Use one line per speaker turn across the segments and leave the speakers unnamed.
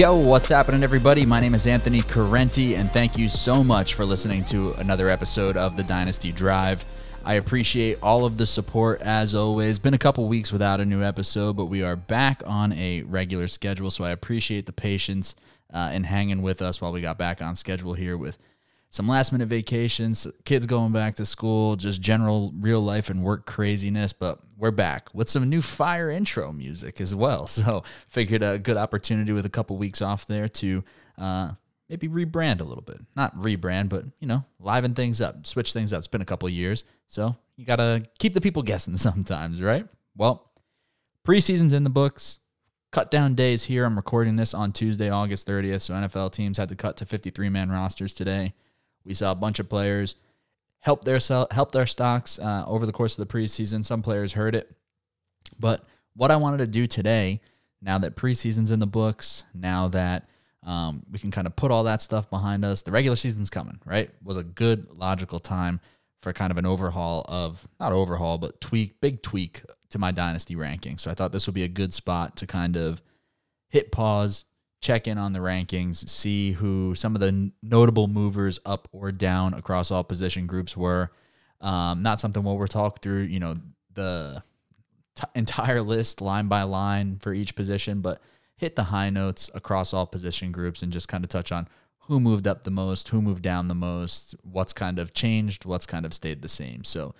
Yo, what's happening, everybody? My name is Anthony Correnti, and thank you so much for listening to another episode of the Dynasty Drive. I appreciate all of the support as always. Been a couple weeks without a new episode, but we are back on a regular schedule, so I appreciate the patience uh, and hanging with us while we got back on schedule here with some last minute vacations, kids going back to school, just general real life and work craziness. But we're back with some new fire intro music as well. So figured a good opportunity with a couple weeks off there to uh, maybe rebrand a little bit. Not rebrand, but you know, liven things up, switch things up. It's been a couple years, so you gotta keep the people guessing sometimes, right? Well, preseason's in the books. Cut down days here. I'm recording this on Tuesday, August 30th. So NFL teams had to cut to 53 man rosters today. We saw a bunch of players help their sell, help their stocks uh, over the course of the preseason. Some players heard it, but what I wanted to do today, now that preseason's in the books, now that um, we can kind of put all that stuff behind us, the regular season's coming. Right, was a good logical time for kind of an overhaul of not overhaul, but tweak, big tweak to my dynasty ranking. So I thought this would be a good spot to kind of hit pause, check in on the rankings, see who some of the notable movers up or down across all position groups were. Um, not something where we'll talk through, you know, the t- entire list line by line for each position, but hit the high notes across all position groups and just kind of touch on who moved up the most, who moved down the most, what's kind of changed, what's kind of stayed the same. So,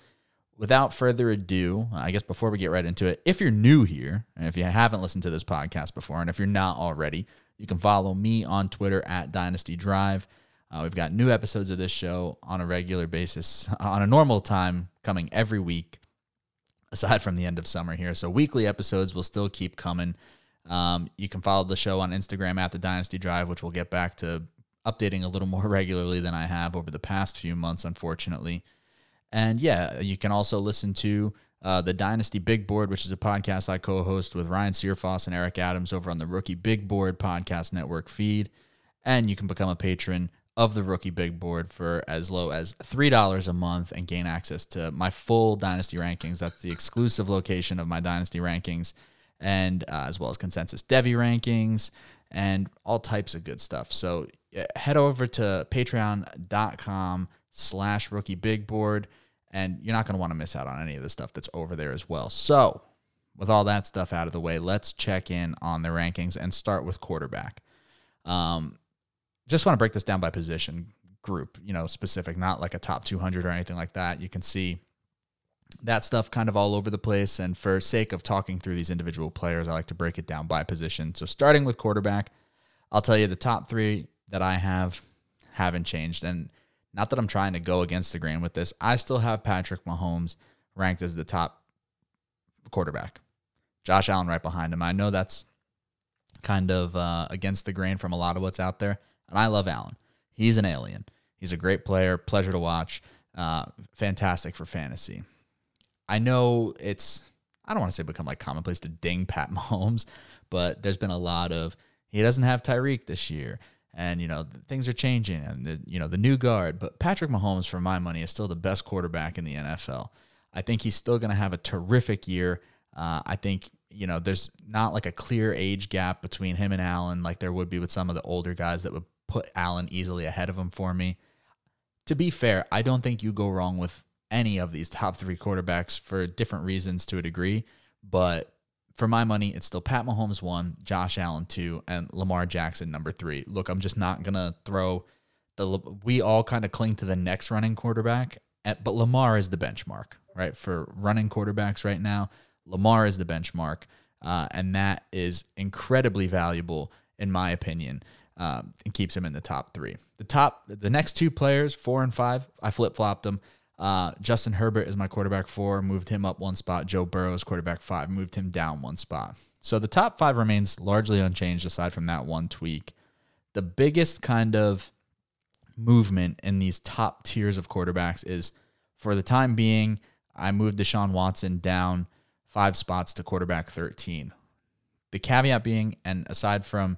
without further ado, I guess before we get right into it, if you're new here, and if you haven't listened to this podcast before, and if you're not already, you can follow me on Twitter at Dynasty Drive. Uh, we've got new episodes of this show on a regular basis, on a normal time, coming every week, aside from the end of summer here. So weekly episodes will still keep coming. Um, you can follow the show on Instagram at the Dynasty Drive, which we'll get back to updating a little more regularly than I have over the past few months, unfortunately. And yeah, you can also listen to uh, the Dynasty Big Board, which is a podcast I co host with Ryan Searfoss and Eric Adams over on the Rookie Big Board Podcast Network feed. And you can become a patron of the Rookie Big Board for as low as $3 a month and gain access to my full Dynasty rankings. That's the exclusive location of my Dynasty rankings, and uh, as well as consensus Devy rankings and all types of good stuff. So head over to patreon.com slash rookie big board and you're not going to want to miss out on any of the stuff that's over there as well. So, with all that stuff out of the way, let's check in on the rankings and start with quarterback. Um, just want to break this down by position group, you know, specific, not like a top 200 or anything like that. You can see that stuff kind of all over the place. And for sake of talking through these individual players, I like to break it down by position. So, starting with quarterback, I'll tell you the top three that I have haven't changed. And not that I'm trying to go against the grain with this. I still have Patrick Mahomes ranked as the top quarterback. Josh Allen right behind him. I know that's kind of uh, against the grain from a lot of what's out there. And I love Allen. He's an alien. He's a great player, pleasure to watch, uh, fantastic for fantasy. I know it's, I don't want to say become like commonplace to ding Pat Mahomes, but there's been a lot of, he doesn't have Tyreek this year and you know things are changing and the you know the new guard but Patrick Mahomes for my money is still the best quarterback in the NFL. I think he's still going to have a terrific year. Uh, I think you know there's not like a clear age gap between him and Allen like there would be with some of the older guys that would put Allen easily ahead of him for me. To be fair, I don't think you go wrong with any of these top 3 quarterbacks for different reasons to a degree, but for my money, it's still Pat Mahomes one, Josh Allen two, and Lamar Jackson number three. Look, I'm just not gonna throw the. We all kind of cling to the next running quarterback, but Lamar is the benchmark, right? For running quarterbacks right now, Lamar is the benchmark, uh, and that is incredibly valuable in my opinion. Um, and keeps him in the top three. The top, the next two players, four and five, I flip flopped them. Uh, Justin Herbert is my quarterback four, moved him up one spot. Joe Burrow is quarterback five, moved him down one spot. So the top five remains largely unchanged aside from that one tweak. The biggest kind of movement in these top tiers of quarterbacks is for the time being, I moved Deshaun Watson down five spots to quarterback 13. The caveat being, and aside from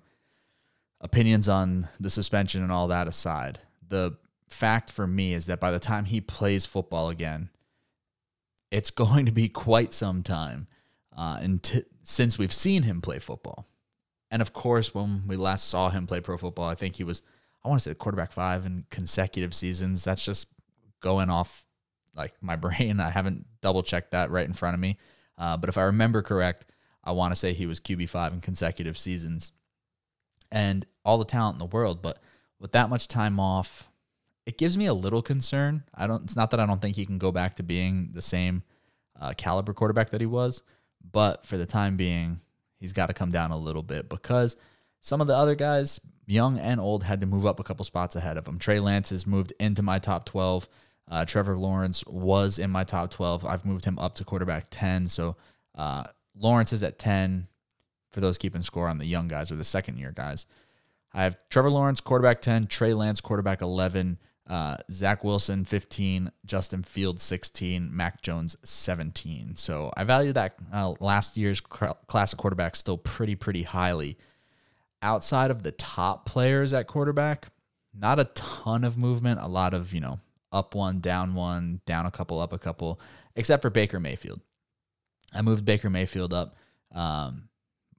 opinions on the suspension and all that aside, the fact for me is that by the time he plays football again, it's going to be quite some time uh, t- since we've seen him play football. And of course, when we last saw him play pro football, I think he was, I want to say quarterback five in consecutive seasons. That's just going off like my brain. I haven't double checked that right in front of me. Uh, but if I remember correct, I want to say he was QB5 in consecutive seasons and all the talent in the world. But with that much time off, it gives me a little concern. I don't. It's not that I don't think he can go back to being the same uh, caliber quarterback that he was, but for the time being, he's got to come down a little bit because some of the other guys, young and old, had to move up a couple spots ahead of him. Trey Lance has moved into my top twelve. Uh, Trevor Lawrence was in my top twelve. I've moved him up to quarterback ten. So uh, Lawrence is at ten. For those keeping score on the young guys or the second year guys, I have Trevor Lawrence quarterback ten, Trey Lance quarterback eleven. Uh, Zach Wilson 15, Justin Fields 16, Mac Jones 17. So I value that uh, last year's class of quarterback still pretty, pretty highly. Outside of the top players at quarterback, not a ton of movement, a lot of, you know, up one, down one, down a couple, up a couple, except for Baker Mayfield. I moved Baker Mayfield up. Um,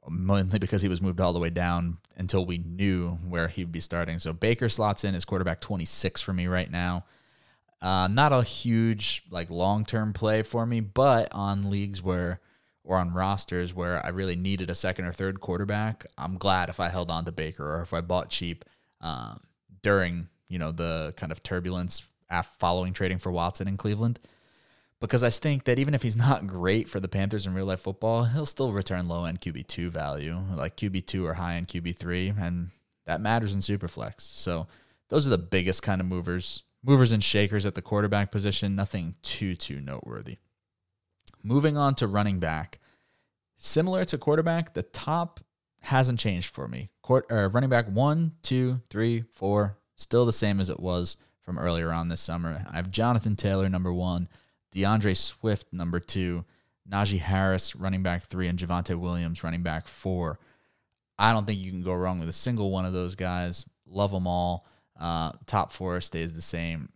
mainly because he was moved all the way down until we knew where he would be starting. So Baker slots in as quarterback 26 for me right now. Uh, not a huge like long term play for me, but on leagues where or on rosters where I really needed a second or third quarterback, I'm glad if I held on to Baker or if I bought cheap um, during you know the kind of turbulence following trading for Watson in Cleveland because I think that even if he's not great for the Panthers in real life football, he'll still return low end QB2 value, like QB2 or high end QB3, and that matters in Superflex. So those are the biggest kind of movers, movers and shakers at the quarterback position. Nothing too too noteworthy. Moving on to running back, similar to quarterback, the top hasn't changed for me. Court, uh, running back one, two, three, four, still the same as it was from earlier on this summer. I have Jonathan Taylor number one. D'Andre Swift, number two, Najee Harris, running back three, and Javonte Williams, running back four. I don't think you can go wrong with a single one of those guys. Love them all. Uh, top four stays the same.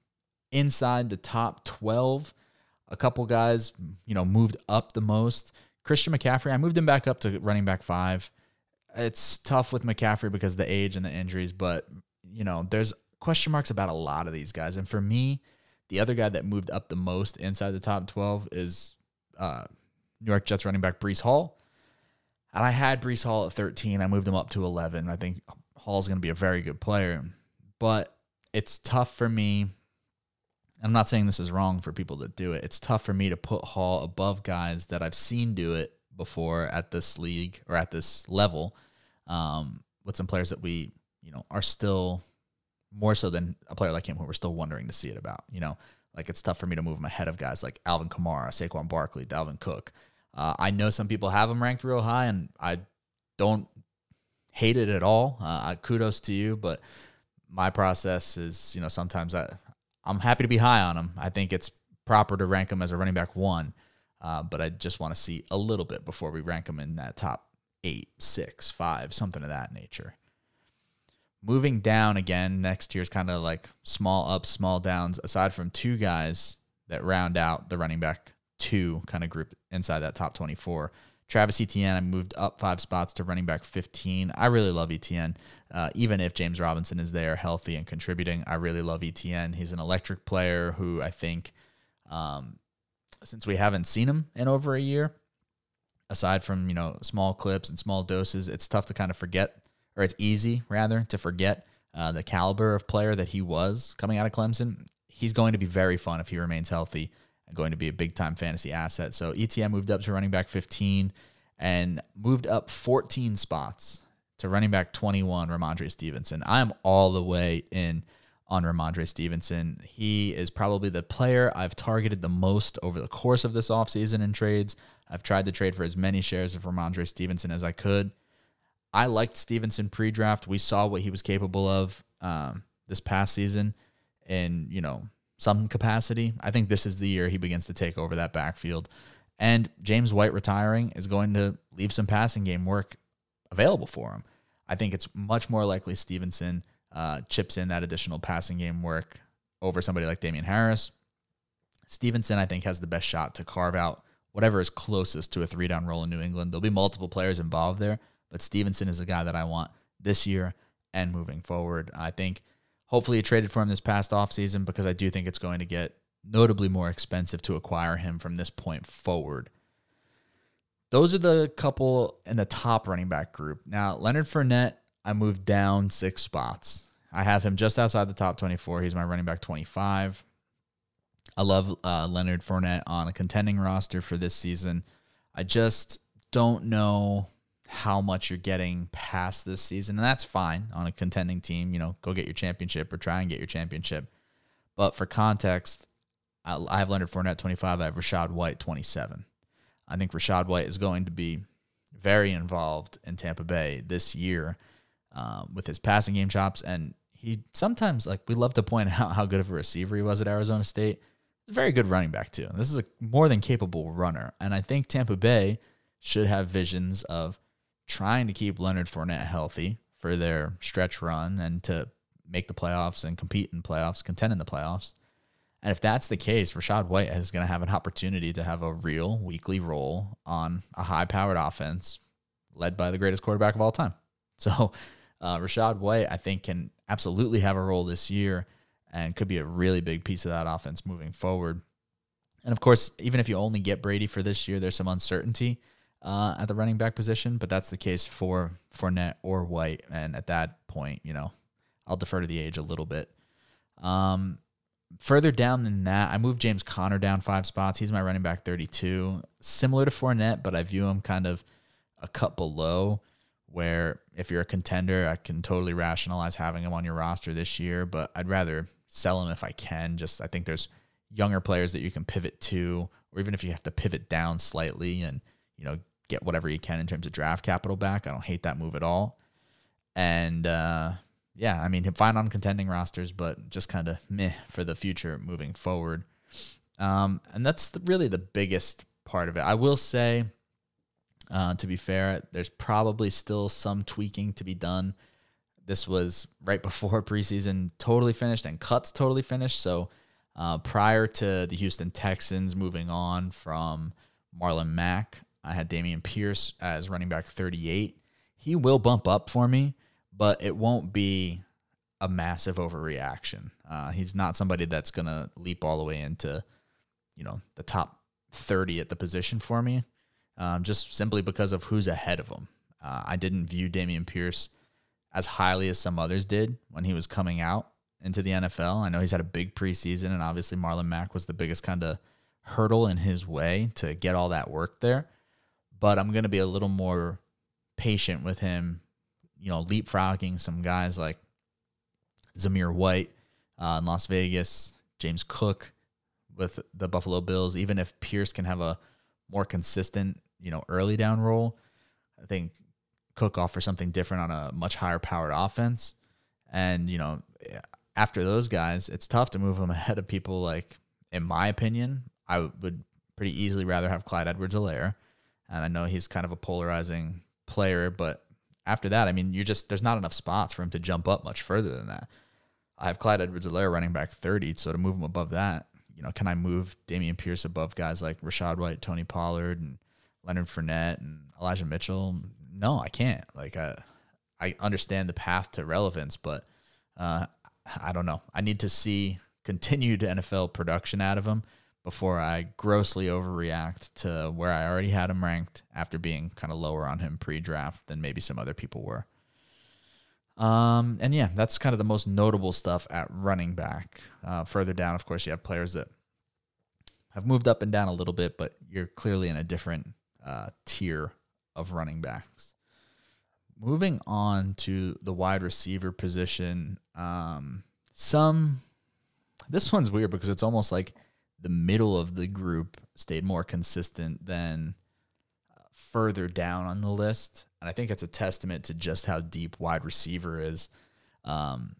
Inside the top 12, a couple guys, you know, moved up the most. Christian McCaffrey, I moved him back up to running back five. It's tough with McCaffrey because of the age and the injuries, but, you know, there's question marks about a lot of these guys. And for me, the other guy that moved up the most inside the top 12 is uh, New York Jets running back Breece Hall. And I had Breece Hall at 13. I moved him up to 11. I think Hall's going to be a very good player. But it's tough for me. I'm not saying this is wrong for people that do it. It's tough for me to put Hall above guys that I've seen do it before at this league or at this level um, with some players that we, you know, are still more so than a player like him who we're still wondering to see it about. You know, like it's tough for me to move him ahead of guys like Alvin Kamara, Saquon Barkley, Dalvin Cook. Uh, I know some people have him ranked real high, and I don't hate it at all. Uh, kudos to you, but my process is, you know, sometimes I, I'm happy to be high on him. I think it's proper to rank him as a running back one, uh, but I just want to see a little bit before we rank him in that top eight, six, five, something of that nature. Moving down again, next tier is kind of like small ups, small downs, aside from two guys that round out the running back two kind of group inside that top 24. Travis Etienne, I moved up five spots to running back 15. I really love Etienne. Uh, even if James Robinson is there healthy and contributing, I really love Etienne. He's an electric player who I think, um, since we haven't seen him in over a year, aside from, you know, small clips and small doses, it's tough to kind of forget or it's easy rather to forget uh, the caliber of player that he was coming out of Clemson. He's going to be very fun if he remains healthy and going to be a big time fantasy asset. So ETN moved up to running back 15 and moved up 14 spots to running back 21, Rhamondre Stevenson. I'm all the way in on Rhamondre Stevenson. He is probably the player I've targeted the most over the course of this offseason in trades. I've tried to trade for as many shares of Rhamondre Stevenson as I could. I liked Stevenson pre-draft. We saw what he was capable of um, this past season, in you know some capacity. I think this is the year he begins to take over that backfield, and James White retiring is going to leave some passing game work available for him. I think it's much more likely Stevenson uh, chips in that additional passing game work over somebody like Damien Harris. Stevenson, I think, has the best shot to carve out whatever is closest to a three down role in New England. There'll be multiple players involved there, but Stevenson is a guy that I want this year and moving forward. I think hopefully you traded for him this past offseason because I do think it's going to get notably more expensive to acquire him from this point forward. Those are the couple in the top running back group. Now, Leonard Fournette, I moved down six spots. I have him just outside the top 24. He's my running back 25. I love uh, Leonard Fournette on a contending roster for this season. I just don't know how much you're getting past this season, and that's fine on a contending team. You know, go get your championship or try and get your championship. But for context, I have Leonard Fournette 25. I have Rachaad White 27. I think Rachaad White is going to be very involved in Tampa Bay this year um, with his passing game chops. And he sometimes, like, we love to point out how good of a receiver he was at Arizona State. Very good running back, too. This is a more than capable runner. And I think Tampa Bay should have visions of trying to keep Leonard Fournette healthy for their stretch run and to make the playoffs and compete in playoffs, contend in the playoffs. And if that's the case, Rachaad White is going to have an opportunity to have a real weekly role on a high powered offense led by the greatest quarterback of all time. So, uh, Rachaad White, I think, can absolutely have a role this year and could be a really big piece of that offense moving forward. And of course, even if you only get Brady for this year, there's some uncertainty uh, at the running back position, but that's the case for Fournette or White. And at that point, you know, I'll defer to the age a little bit. Um, further down than that, I moved James Conner down five spots. He's my running back 32. Similar to Fournette, but I view him kind of a cut below where if you're a contender, I can totally rationalize having him on your roster this year, but I'd rather sell him if I can. Just I think there's younger players that you can pivot to, or even if you have to pivot down slightly and, you know, get whatever you can in terms of draft capital back. I don't hate that move at all. And uh yeah, I mean, fine on contending rosters, but just kind of meh for the future moving forward. Um, and that's the, really the biggest part of it. I will say, uh, to be fair, there's probably still some tweaking to be done. This was right before preseason totally finished and cuts totally finished. So uh, prior to the Houston Texans moving on from Marlon Mack, I had Dameon Pierce as running back 38. He will bump up for me but it won't be a massive overreaction. Uh, he's not somebody that's going to leap all the way into, you know, the top 30 at the position for me, um, just simply because of who's ahead of him. Uh, I didn't view Dameon Pierce as highly as some others did when he was coming out into the NFL. I know he's had a big preseason, and obviously Marlon Mack was the biggest kind of hurdle in his way to get all that work there. But I'm going to be a little more patient with him you know, leapfrogging some guys like Zamir White uh, in Las Vegas, James Cook with the Buffalo Bills. Even if Pierce can have a more consistent, you know, early down role, I think Cook offers something different on a much higher powered offense. And you know, after those guys, it's tough to move them ahead of people like, in my opinion, I would pretty easily rather have Clyde Edwards-Helaire. And I know he's kind of a polarizing player, but after that, I mean, you're just there's not enough spots for him to jump up much further than that. I have Clyde Edwards-Helaire running back 30, so to move him above that, you know, can I move Dameon Pierce above guys like Rachaad White, Tony Pollard, and Leonard Fournette and Elijah Mitchell? No, I can't. Like, I, I understand the path to relevance, but uh, I don't know. I need to see continued NFL production out of him before I grossly overreact to where I already had him ranked after being kind of lower on him pre-draft than maybe some other people were. Um, and yeah, that's kind of the most notable stuff at running back. Uh, further down, of course, you have players that have moved up and down a little bit, but you're clearly in a different uh, tier of running backs. Moving on to the wide receiver position, um, some this one's weird because it's almost like the middle of the group stayed more consistent than uh, further down on the list. And I think it's a testament to just how deep wide receiver is um,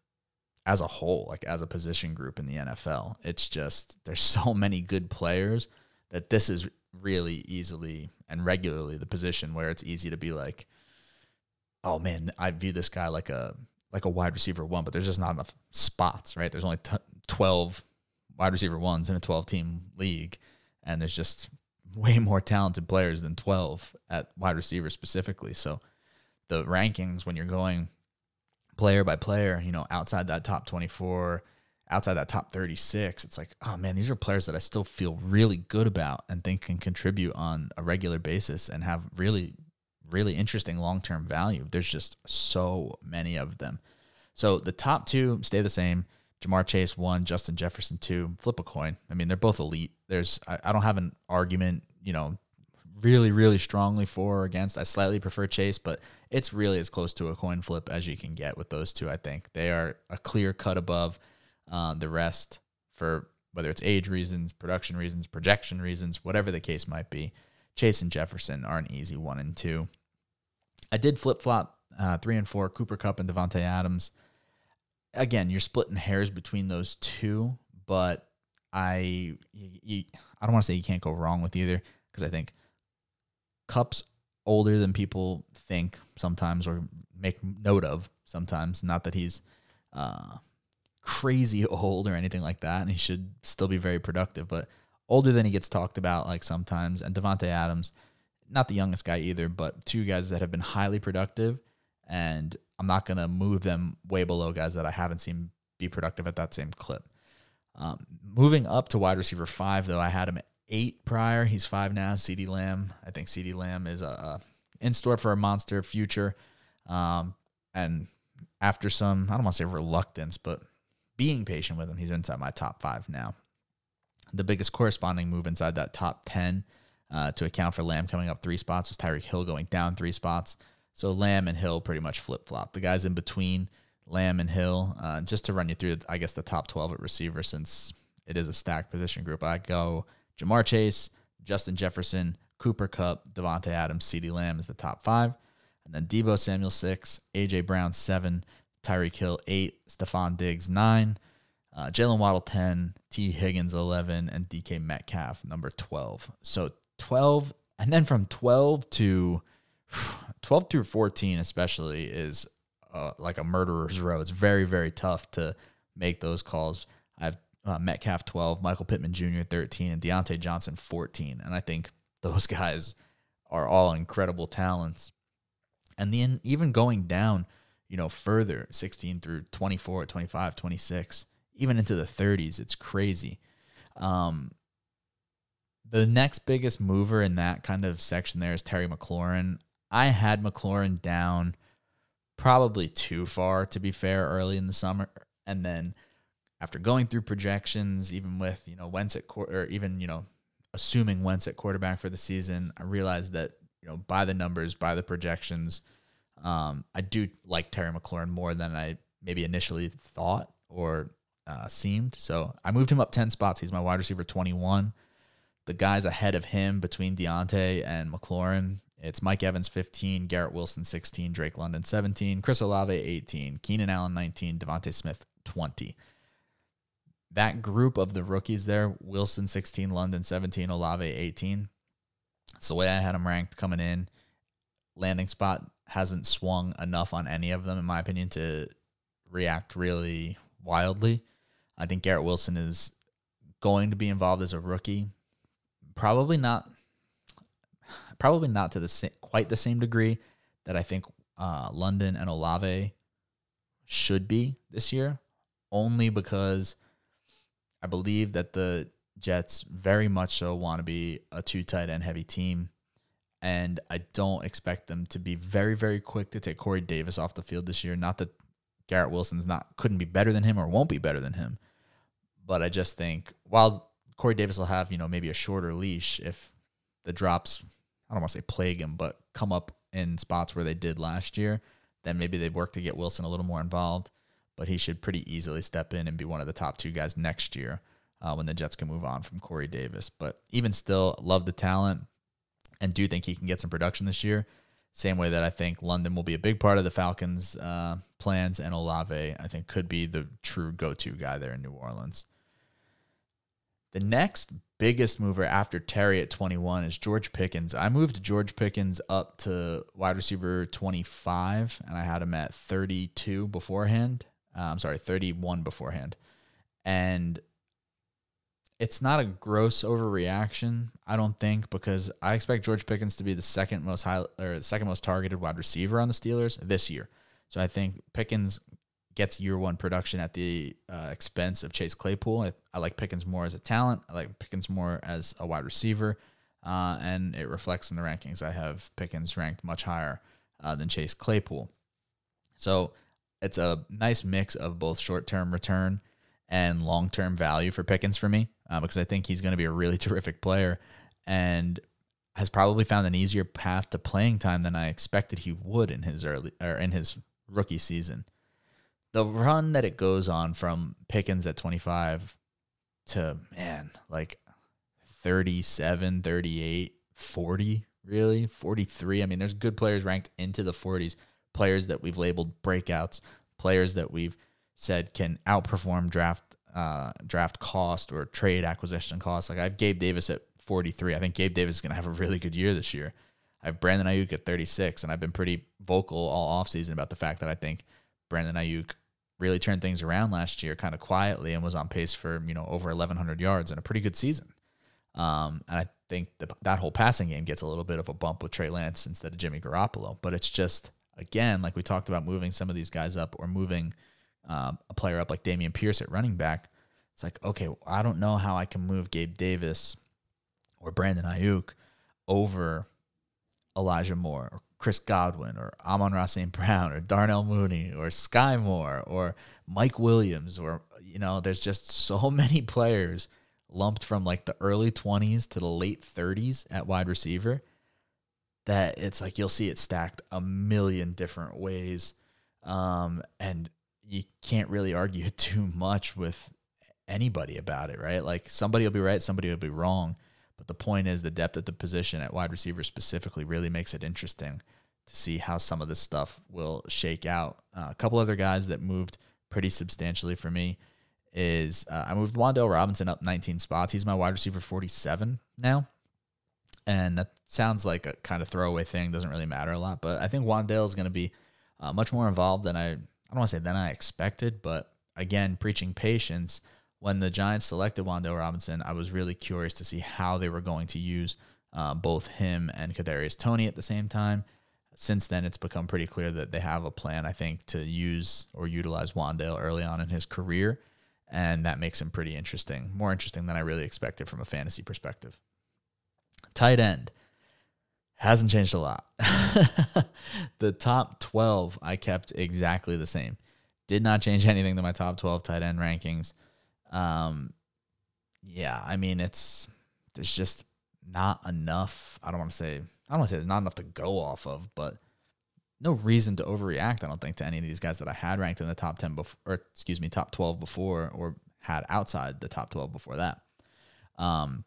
as a whole, like as a position group in the NFL. It's just, there's so many good players that this is really easily and regularly the position where it's easy to be like, oh man, I view this guy like a like a wide receiver one, but there's just not enough spots, right? There's only t- 12 wide receiver ones in a 12 team league, and there's just way more talented players than 12 at wide receiver specifically. So the rankings when you're going player by player, you know, outside that top 24, outside that top 36, it's like, oh man, these are players that I still feel really good about and think can contribute on a regular basis and have really, really interesting long term value. There's just so many of them. So the top two stay the same. Ja'Marr Chase one, Justin Jefferson two. Flip a coin. I mean, they're both elite. There's I, I don't have an argument, you know, really, really strongly for or against. I slightly prefer Chase, but it's really as close to a coin flip as you can get with those two. I think they are a clear cut above uh, the rest for whether it's age reasons, production reasons, projection reasons, whatever the case might be. Chase and Jefferson are an easy one and two. I did flip flop uh, three and four, Cooper Kupp and Davante Adams. Again, you're splitting hairs between those two, but I you, you, I don't want to say you can't go wrong with either because I think Kupp's older than people think sometimes or make note of sometimes. Not that he's uh, crazy old or anything like that, and he should still be very productive, but older than he gets talked about like sometimes. And Davante Adams, not the youngest guy either, but two guys that have been highly productive, and I'm not gonna move them way below guys that I haven't seen be productive at that same clip. Um, moving up to wide receiver five, though, I had him eight prior. He's five now. CeeDee Lamb. I think CeeDee Lamb is a, a, in store for a monster future. Um, and after some, I don't want to say reluctance, but being patient with him, he's inside my top five now. The biggest corresponding move inside that top 10 uh, to account for Lamb coming up three spots was Tyreek Hill going down three spots. So Lamb and Hill pretty much flip flop. The guys in between Lamb and Hill, uh, just to run you through, I guess, the top 12 at receiver since it is a stacked position group, I go Ja'Marr Chase, Justin Jefferson, Cooper Kupp, Davante Adams, CeeDee Lamb is the top five. And then Deebo Samuel six, AJ Brown seven, Tyreek Hill eight, Stefon Diggs nine, uh, Jaylen Waddle ten, Tee Higgins eleven, and DK Metcalf number twelve. So twelve, and then from twelve to twelve through fourteen, especially, is uh, like a murderer's row. It's very very tough to make those calls. I have uh, Metcalf 12, Michael Pittman Jr. 13, and Diontae Johnson 14. And I think those guys are all incredible talents. And then even going down, you know, further 16 through 24, 25, 26, even into the 30s, it's crazy. Um, the next biggest mover in that kind of section there is Terry McLaurin. I had McLaurin down probably too far, to be fair, early in the summer. And then after going through projections, even with you know Wentz at or even you know assuming Wentz at quarterback for the season, I realized that you know by the numbers, by the projections, um, I do like Terry McLaurin more than I maybe initially thought or uh, seemed. So I moved him up ten spots. He's my wide receiver twenty one. The guys ahead of him between Diontae and McLaurin, it's Mike Evans 15, Garrett Wilson 16, Drake London 17, Chris Olave 18, Keenan Allen 19, DeVonta Smith 20 that group of the rookies there Wilson 16, London 17, Olave 18. It's the way I had them ranked coming in. Landing spot hasn't swung enough on any of them, in my opinion, to react really wildly. I think Garrett Wilson is going to be involved as a rookie. Probably not. Probably not to the same, quite the same degree that I think uh, London and Olave should be this year, only because I believe that the Jets very much so want to be a two tight end heavy team. And I don't expect them to be very, very quick to take Corey Davis off the field this year. Not that Garrett Wilson's not couldn't be better than him or won't be better than him. But I just think while Corey Davis will have, you know, maybe a shorter leash if the drops, I don't want to say plague him, but come up in spots where they did last year, then maybe they'd work to get Wilson a little more involved but he should pretty easily step in and be one of the top two guys next year uh, when the Jets can move on from Corey Davis. But even still, love the talent and do think he can get some production this year. Same way that I think London will be a big part of the Falcons' uh, plans, and Olave, I think, could be the true go to guy there in New Orleans. The next biggest mover after Terry at 21 is George Pickens. I moved George Pickens up to wide receiver 25, and I had him at 32 beforehand. Uh, I'm sorry, 31 beforehand. And it's not a gross overreaction, I don't think, because I expect George Pickens to be the second most high or second most targeted wide receiver on the Steelers this year. So I think Pickens gets year one production at the uh, expense of Chase Claypool. I, I, like Pickens more as a talent. I like Pickens more as a wide receiver, uh, and it reflects in the rankings. I have Pickens ranked much higher uh, than Chase Claypool. So it's a nice mix of both short term return and long term value for Pickens for me uh, because I think he's going to be a really terrific player and has probably found an easier path to playing time than I expected he would in his early or in his rookie season. The run that it goes on from Pickens at 25 to man, like 37, 38, 40, really? 43. I mean, there's good players ranked into the 40s, players that we've labeled breakouts, players that we've said can outperform draft uh, draft cost or trade acquisition cost. Like I have Gabe Davis at 43. I think Gabe Davis is going to have a really good year this year. I have Brandon Aiyuk at 36, and I've been pretty vocal all offseason about the fact that I think Brandon Aiyuk really turned things around last year kind of quietly and was on pace for, you know, over 1,100 yards and a pretty good season. Um, and I think the, that whole passing game gets a little bit of a bump with Trey Lance instead of Jimmy Garoppolo. But it's just, again, like we talked about moving some of these guys up or moving – um, a player up like Dameon Pierce at running back, it's like, okay, I don't know how I can move Gabe Davis or Brandon Aiyuk over Elijah Moore or Chris Godwin or Amon-Ra St. Brown or Darnell Mooney or Skyy Moore or Mike Williams or, you know, there's just so many players lumped from like the early 20s to the late 30s at wide receiver that it's like you'll see it stacked a million different ways. Um, and you can't really argue too much with anybody about it, right? Like somebody will be right, somebody will be wrong. But the point is the depth at the position at wide receiver specifically really makes it interesting to see how some of this stuff will shake out. Uh, a couple other guys that moved pretty substantially for me is uh, I moved Wan'Dale Robinson up 19 spots. He's my wide receiver 47 now. And that sounds like a kind of throwaway thing, doesn't really matter a lot. But I think Wan'Dale is going to be uh, much more involved than I I don't want to say than I expected, but again, preaching patience. When the Giants selected Wan'Dale Robinson, I was really curious to see how they were going to use uh, both him and Kadarius Toney at the same time. Since then, it's become pretty clear that they have a plan, I think, to use or utilize Wan'Dale early on in his career, and that makes him pretty interesting, more interesting than I really expected from a fantasy perspective. Tight end hasn't changed a lot. the top 12 I kept exactly the same. Did not change anything to my top 12 tight end rankings. Um, yeah, I mean, it's there's just not enough. I don't want to say, I don't want to say there's not enough to go off of, but no reason to overreact, I don't think, to any of these guys that I had ranked in the top 10 before, or excuse me, top 12 before, or had outside the top 12 before that. Um,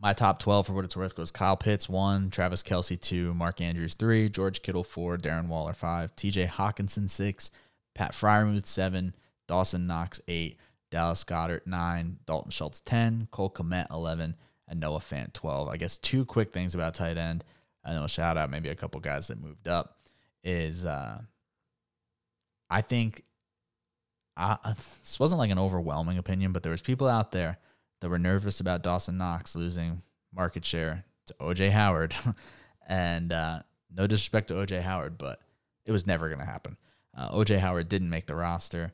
my top 12 for what it's worth goes Kyle Pitts, one, Travis Kelce, two, Mark Andrews, three, George Kittle, four, Darren Waller, five, TJ Hockenson, six, Pat Freiermuth, seven, Dawson Knox, eight, Dallas Goedert, nine, Dalton Schultz, 10, Cole Kmet, 11, and Noah Fant, 12. I guess two quick things about tight end, and then we'll shout out maybe a couple guys that moved up, is uh, I think I, this wasn't like an overwhelming opinion, but there was people out there – that were nervous about Dawson Knox losing market share to OJ Howard. and uh, no disrespect to OJ Howard, but it was never going to happen. Uh, OJ Howard didn't make the roster.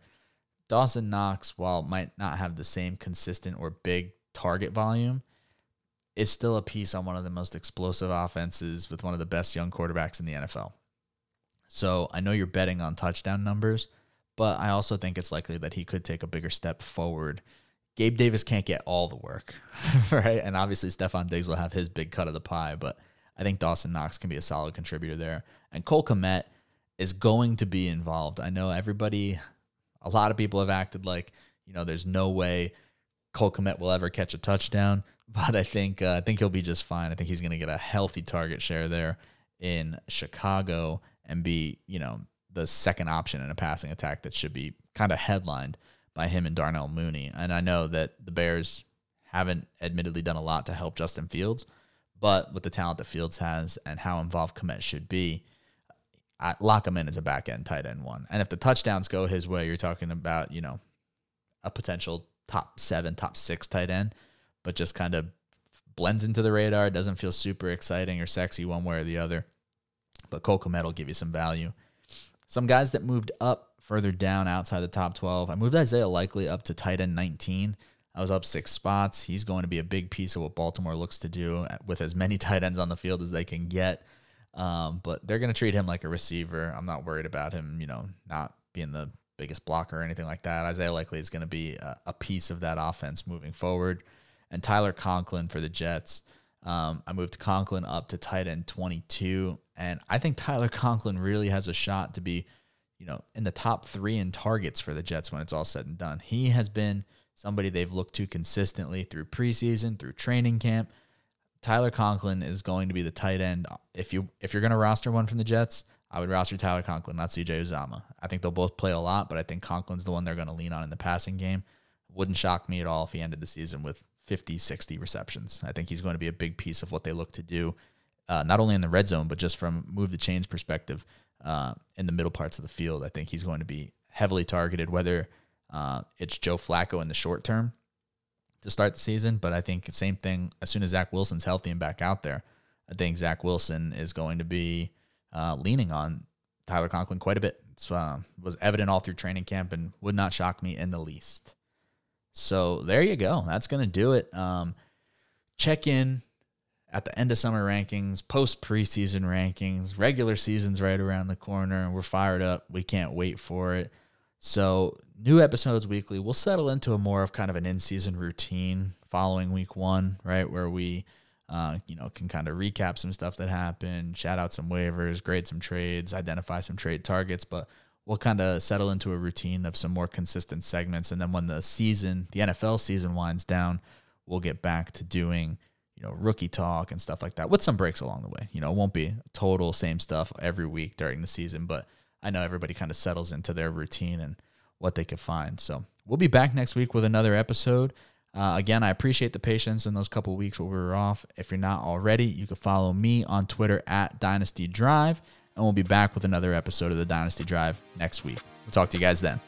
Dawson Knox, while might not have the same consistent or big target volume, is still a piece on one of the most explosive offenses with one of the best young quarterbacks in the NFL. So I know you're betting on touchdown numbers, but I also think it's likely that he could take a bigger step forward Gabe Davis can't get all the work, right? And obviously Stefon Diggs will have his big cut of the pie, but I think Dawson Knox can be a solid contributor there. And Cole Kmet is going to be involved. I know everybody, a lot of people have acted like, you know, there's no way Cole Kmet will ever catch a touchdown, but I think uh, I think he'll be just fine. I think he's going to get a healthy target share there in Chicago and be, you know, the second option in a passing attack that should be kind of headlined by him and Darnell Mooney. And I know that the Bears haven't admittedly done a lot to help Justin Fields, but with the talent that Fields has and how involved Kmet should be, I lock him in as a back end tight end one. And if the touchdowns go his way, you're talking about, you know, a potential top seven, top six tight end, but just kind of blends into the radar. It doesn't feel super exciting or sexy one way or the other. But Cole Kmet will give you some value. Some guys that moved up further down outside the top 12. I moved Isaiah Likely up to tight end 19. I was up six spots. He's going to be a big piece of what Baltimore looks to do with as many tight ends on the field as they can get. Um, but they're going to treat him like a receiver. I'm not worried about him, you know, not being the biggest blocker or anything like that. Isaiah Likely is going to be a, a piece of that offense moving forward. And Tyler Conklin for the Jets. Um, I moved Conklin up to tight end 22. And I think Tyler Conklin really has a shot to be, you know, in the top three in targets for the Jets when it's all said and done. He has been somebody they've looked to consistently through preseason, through training camp. Tyler Conklin is going to be the tight end. If you if you're going to roster one from the Jets, I would roster Tyler Conklin, not CJ Uzomah. I think they'll both play a lot, but I think Conklin's the one they're going to lean on in the passing game. Wouldn't shock me at all if he ended the season with 50, 60 receptions. I think he's going to be a big piece of what they look to do, uh, not only in the red zone, but just from move the chains perspective uh, in the middle parts of the field. I think he's going to be heavily targeted, whether uh, it's Joe Flacco in the short term to start the season, but I think same thing as soon as Zach Wilson's healthy and back out there. I think Zach Wilson is going to be uh, leaning on Tyler Conklin quite a bit. It uh, was evident all through training camp and would not shock me in the least. So there you go. That's going to do it. Um, check in at the end of summer rankings, post preseason rankings, regular season's right around the corner, we're fired up. We can't wait for it. So, new episodes weekly. We'll settle into a more of kind of an in season routine following week one, right? Where we, uh, you know, can kind of recap some stuff that happened, shout out some waivers, grade some trades, identify some trade targets. But we'll kind of settle into a routine of some more consistent segments. And then when the season, the NFL season winds down, we'll get back to doing, you know, rookie talk and stuff like that with some breaks along the way. You know, it won't be total same stuff every week during the season, but I know everybody kind of settles into their routine and what they could find. So we'll be back next week with another episode. Uh, again, I appreciate the patience in those couple weeks where we were off. If you're not already, you can follow me on Twitter at Dynasty Drive and we'll be back with another episode of the Dynasty Drive next week. We'll talk to you guys then.